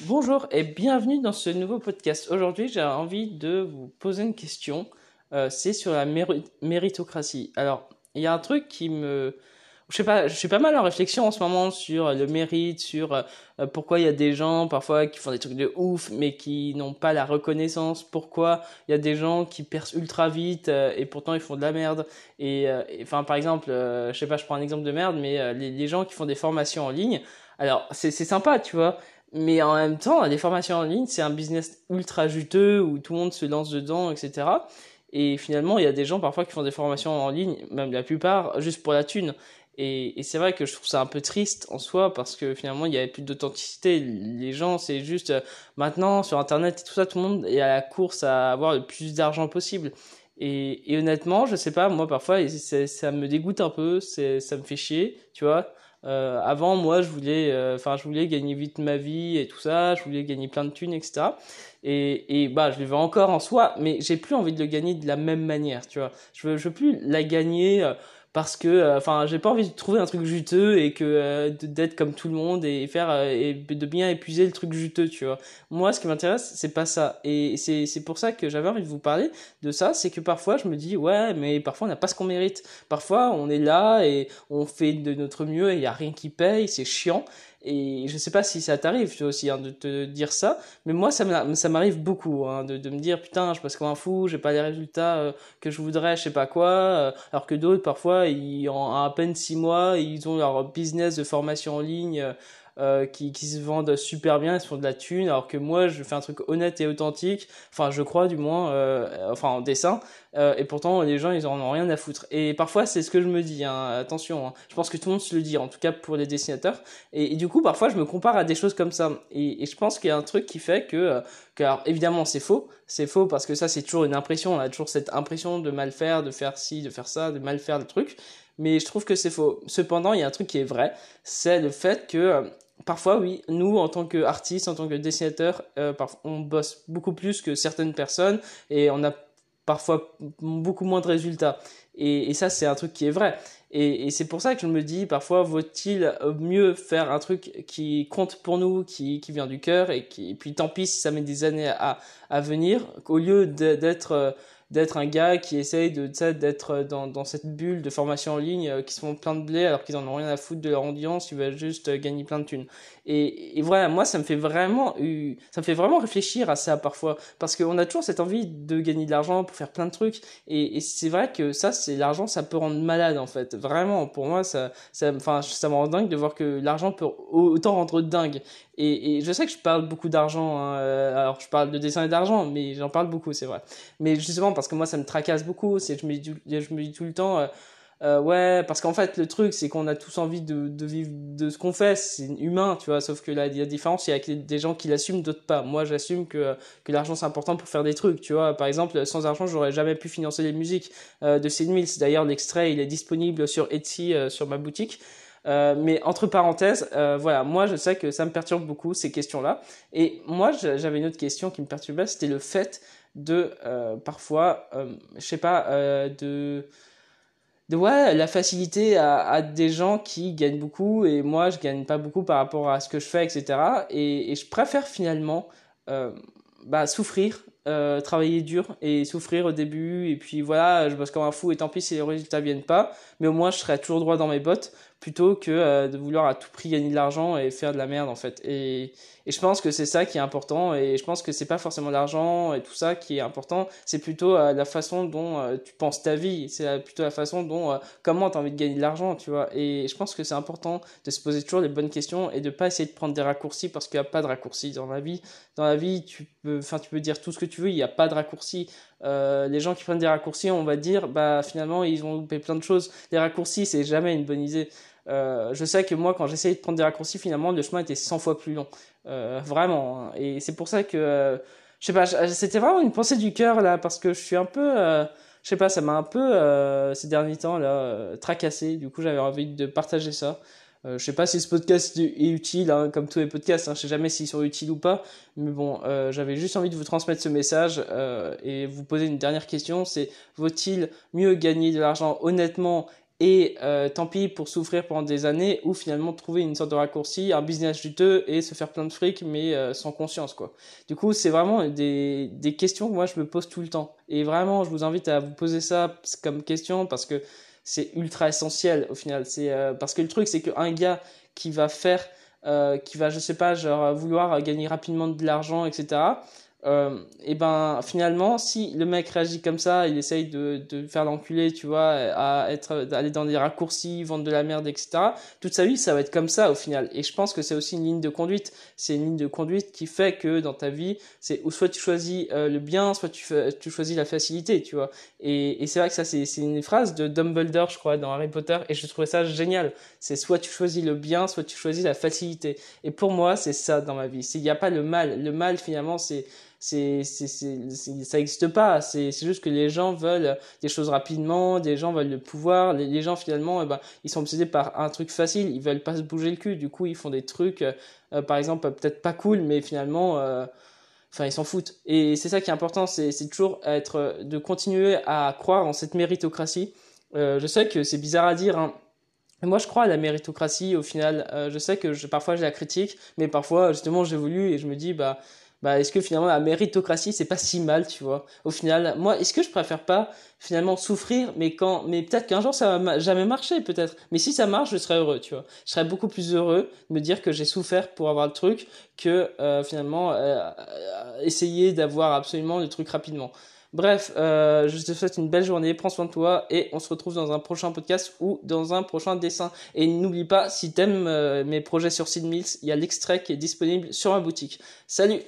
Bonjour et bienvenue dans ce nouveau podcast. Aujourd'hui, j'ai envie de vous poser une question. Euh, c'est sur la méritocratie. Alors, il y a un truc qui me... Je sais pas, je suis pas mal en réflexion en ce moment sur le mérite, sur euh, pourquoi il y a des gens parfois qui font des trucs de ouf mais qui n'ont pas la reconnaissance, pourquoi il y a des gens qui percent ultra vite euh, et pourtant ils font de la merde. Et enfin, par exemple, je sais pas, je prends un exemple de merde, mais les, les gens qui font des formations en ligne, alors c'est sympa, tu vois, mais en même temps, les formations en ligne, c'est un business ultra juteux où tout le monde se lance dedans, etc. Et finalement, il y a des gens parfois qui font des formations en ligne, même la plupart, juste pour la thune. Et, c'est vrai que je trouve ça un peu triste en soi parce que finalement, il n'y avait plus d'authenticité. Les gens, c'est juste euh, maintenant sur Internet et tout ça, tout le monde est à la course à avoir le plus d'argent possible. Et, honnêtement, je sais pas, moi parfois, ça me dégoûte un peu, ça me fait chier, tu vois. Euh, avant, moi, je voulais, euh, enfin, je voulais gagner vite ma vie et tout ça. Je voulais gagner plein de thunes, etc. Et, et bah, je le veux encore en soi, mais j'ai plus envie de le gagner de la même manière, tu vois. Je veux, je veux plus la gagner euh, parce que euh, enfin j'ai pas envie de trouver un truc juteux et que euh, d'être comme tout le monde et faire euh, et de bien épuiser le truc juteux tu vois. Moi ce qui m'intéresse c'est pas ça. Et c'est c'est pour ça que j'avais envie de vous parler de ça c'est que parfois je me dis ouais mais parfois on n'a pas ce qu'on mérite. Parfois on est là et on fait de notre mieux et il y a rien qui paye c'est chiant et je sais pas si ça t'arrive, toi aussi, hein, de te dire ça, mais moi, ça m'arrive beaucoup, hein, de, de, me dire, putain, je passe comme un fou, j'ai pas les résultats euh, que je voudrais, je sais pas quoi, euh, alors que d'autres, parfois, ils, en à peine six mois, ils ont leur business de formation en ligne, euh, qui, qui se vendent super bien, ils se font de la thune, alors que moi je fais un truc honnête et authentique, enfin je crois du moins, euh, enfin en dessin, euh, et pourtant les gens ils en ont rien à foutre. Et parfois c'est ce que je me dis, hein, attention, hein. je pense que tout le monde se le dit, en tout cas pour les dessinateurs, et, du coup parfois je me compare à des choses comme ça, et, et je pense qu'il y a un truc qui fait que, euh, que alors, évidemment c'est faux, c'est faux parce que ça c'est toujours une impression, on a toujours cette impression de mal faire, de faire ci, de faire ça, de mal faire le truc, mais je trouve que c'est faux. Cependant, il y a un truc qui est vrai, c'est le fait que euh, parfois, oui, nous, en tant qu'artistes, en tant que dessinateurs, euh, on bosse beaucoup plus que certaines personnes et on a parfois beaucoup moins de résultats. Et, ça, c'est un truc qui est vrai. Et, c'est pour ça que je me dis, parfois, vaut-il mieux faire un truc qui compte pour nous, qui, vient du cœur, et, qui, puis tant pis si ça met des années à, à venir, qu'au lieu d'être... Euh, d'être un gars qui essaye de d'être dans, dans cette bulle de formation en ligne euh, qui se font plein de blé alors qu'ils en ont rien à foutre de leur audience ils veulent juste euh, gagner plein de thunes. Et, et voilà moi ça me fait vraiment ça me fait vraiment réfléchir à ça parfois. Parce qu'on a toujours cette envie de gagner de l'argent pour faire plein de trucs. Et, et c'est vrai que ça c'est l'argent ça peut rendre malade en fait. Vraiment pour moi ça ça enfin ça me rend dingue de voir que l'argent peut autant rendre dingue. Et, je sais que je parle beaucoup d'argent, hein, euh, alors je parle de dessin et d'argent, mais j'en parle beaucoup, c'est vrai. Mais justement, parce que moi, ça me tracasse beaucoup, c'est je me dis, je me dis tout le temps, euh, euh, ouais, parce qu'en fait, le truc, c'est qu'on a tous envie de, vivre de ce qu'on fait, c'est humain, tu vois, sauf que là, il y a différence, il y a des gens qui l'assument, d'autres pas. Moi, j'assume que, que l'argent, c'est important pour faire des trucs, tu vois. Par exemple, sans argent, j'aurais jamais pu financer les musiques euh, de Sid Mills. D'ailleurs, l'extrait, il est disponible sur Etsy, sur ma boutique. Euh, mais entre parenthèses, euh, voilà, moi je sais que ça me perturbe beaucoup ces questions-là. Et moi j'avais une autre question qui me perturbait, c'était le fait de euh, parfois, je sais pas, de ouais la facilité à, des gens qui gagnent beaucoup et moi je gagne pas beaucoup par rapport à ce que je fais, etc. Et, et je préfère finalement bah, souffrir euh, travailler dur et souffrir au début. Et puis voilà je bosse comme un fou et tant pis si les résultats viennent pas. Mais au moins je serai toujours droit dans mes bottes plutôt que euh, de vouloir à tout prix gagner de l'argent et faire de la merde en fait. Et, et je pense que c'est ça qui est important. Et je pense que c'est pas forcément l'argent et tout ça qui est important. C'est plutôt euh, la façon dont tu penses ta vie. C'est plutôt la façon dont comment tu as envie de gagner de l'argent tu vois. Et je pense que c'est important de se poser toujours les bonnes questions et de pas essayer de prendre des raccourcis parce qu'il n'y a pas de raccourcis dans la vie. Dans la vie tu peux enfin tu peux dire tout ce que tu veux il n'y a pas de raccourcis euh, les gens qui prennent des raccourcis, on va dire, bah finalement ils ont loupé plein de choses. Les raccourcis, c'est jamais une bonne idée. Euh, je sais que moi, quand j'essayais de prendre des raccourcis, finalement, le chemin était 100 fois plus long. Euh, vraiment. Hein. Et c'est pour ça que, je sais pas, c'était vraiment une pensée du cœur là, parce que je suis un peu, je sais pas, ça m'a un peu ces derniers temps là tracassé. Du coup, j'avais envie de partager ça. Euh, je sais pas si ce podcast est utile, hein, comme tous les podcasts, hein, je sais jamais s'ils sont utiles ou pas, mais bon, euh, j'avais juste envie de vous transmettre ce message euh, et vous poser une dernière question, c'est vaut-il mieux gagner de l'argent honnêtement et euh, tant pis pour souffrir pendant des années ou finalement trouver une sorte de raccourci, un business juteux et se faire plein de fric mais euh, sans conscience quoi. Du coup, c'est vraiment des, des questions que moi je me pose tout le temps. Et vraiment, je vous invite à vous poser ça comme question parce que c'est ultra essentiel au final. C'est euh, parce que le truc c'est qu'un gars qui va faire qui va je sais pas genre vouloir gagner rapidement de l'argent etc euh, et ben finalement si le mec réagit comme ça il essaye de, de faire l'enculé tu vois à être aller dans des raccourcis vendre de la merde etc toute sa vie ça va être comme ça au final. Et je pense que c'est aussi une ligne de conduite. C'est une ligne de conduite qui fait que dans ta vie c'est soit tu choisis euh, le bien soit tu, tu choisis la facilité tu vois. Et, et c'est vrai que ça c'est une phrase de Dumbledore je crois dans Harry Potter et je trouvais ça génial. C'est soit tu choisis le bien soit tu choisis la facilité. Et pour moi c'est ça dans ma vie. Il n'y a pas le mal. Le mal finalement c'est c'est, ça n'existe pas. C'est, juste que les gens veulent des choses rapidement, des gens veulent le pouvoir. Les, gens finalement, eh ben, ils sont obsédés par un truc facile. Ils veulent pas se bouger le cul. Du coup, ils font des trucs, euh, par exemple, peut-être pas cool, mais finalement, euh, enfin, ils s'en foutent. Et c'est ça qui est important. C'est, toujours être, de continuer à croire en cette méritocratie. Euh, je sais que c'est bizarre à dire. Hein. Moi, je crois à la méritocratie. Au final, je sais que je, parfois je la critique, mais parfois justement j'évolue et je me dis bah bah est-ce que finalement la méritocratie c'est pas si mal tu vois? Au final moi est-ce que je préfère pas finalement souffrir mais quand mais peut-être qu'un jour ça va jamais marcher peut-être. Mais si ça marche je serais heureux tu vois. Je serais beaucoup plus heureux de me dire que j'ai souffert pour avoir le truc que euh, finalement euh, essayer d'avoir absolument le truc rapidement Bref, euh, je te souhaite une belle journée, prends soin de toi et on se retrouve dans un prochain podcast ou dans un prochain dessin. Et n'oublie pas, si t'aimes euh, mes projets sur Sid Mills, il y a l'extrait qui est disponible sur ma boutique. Salut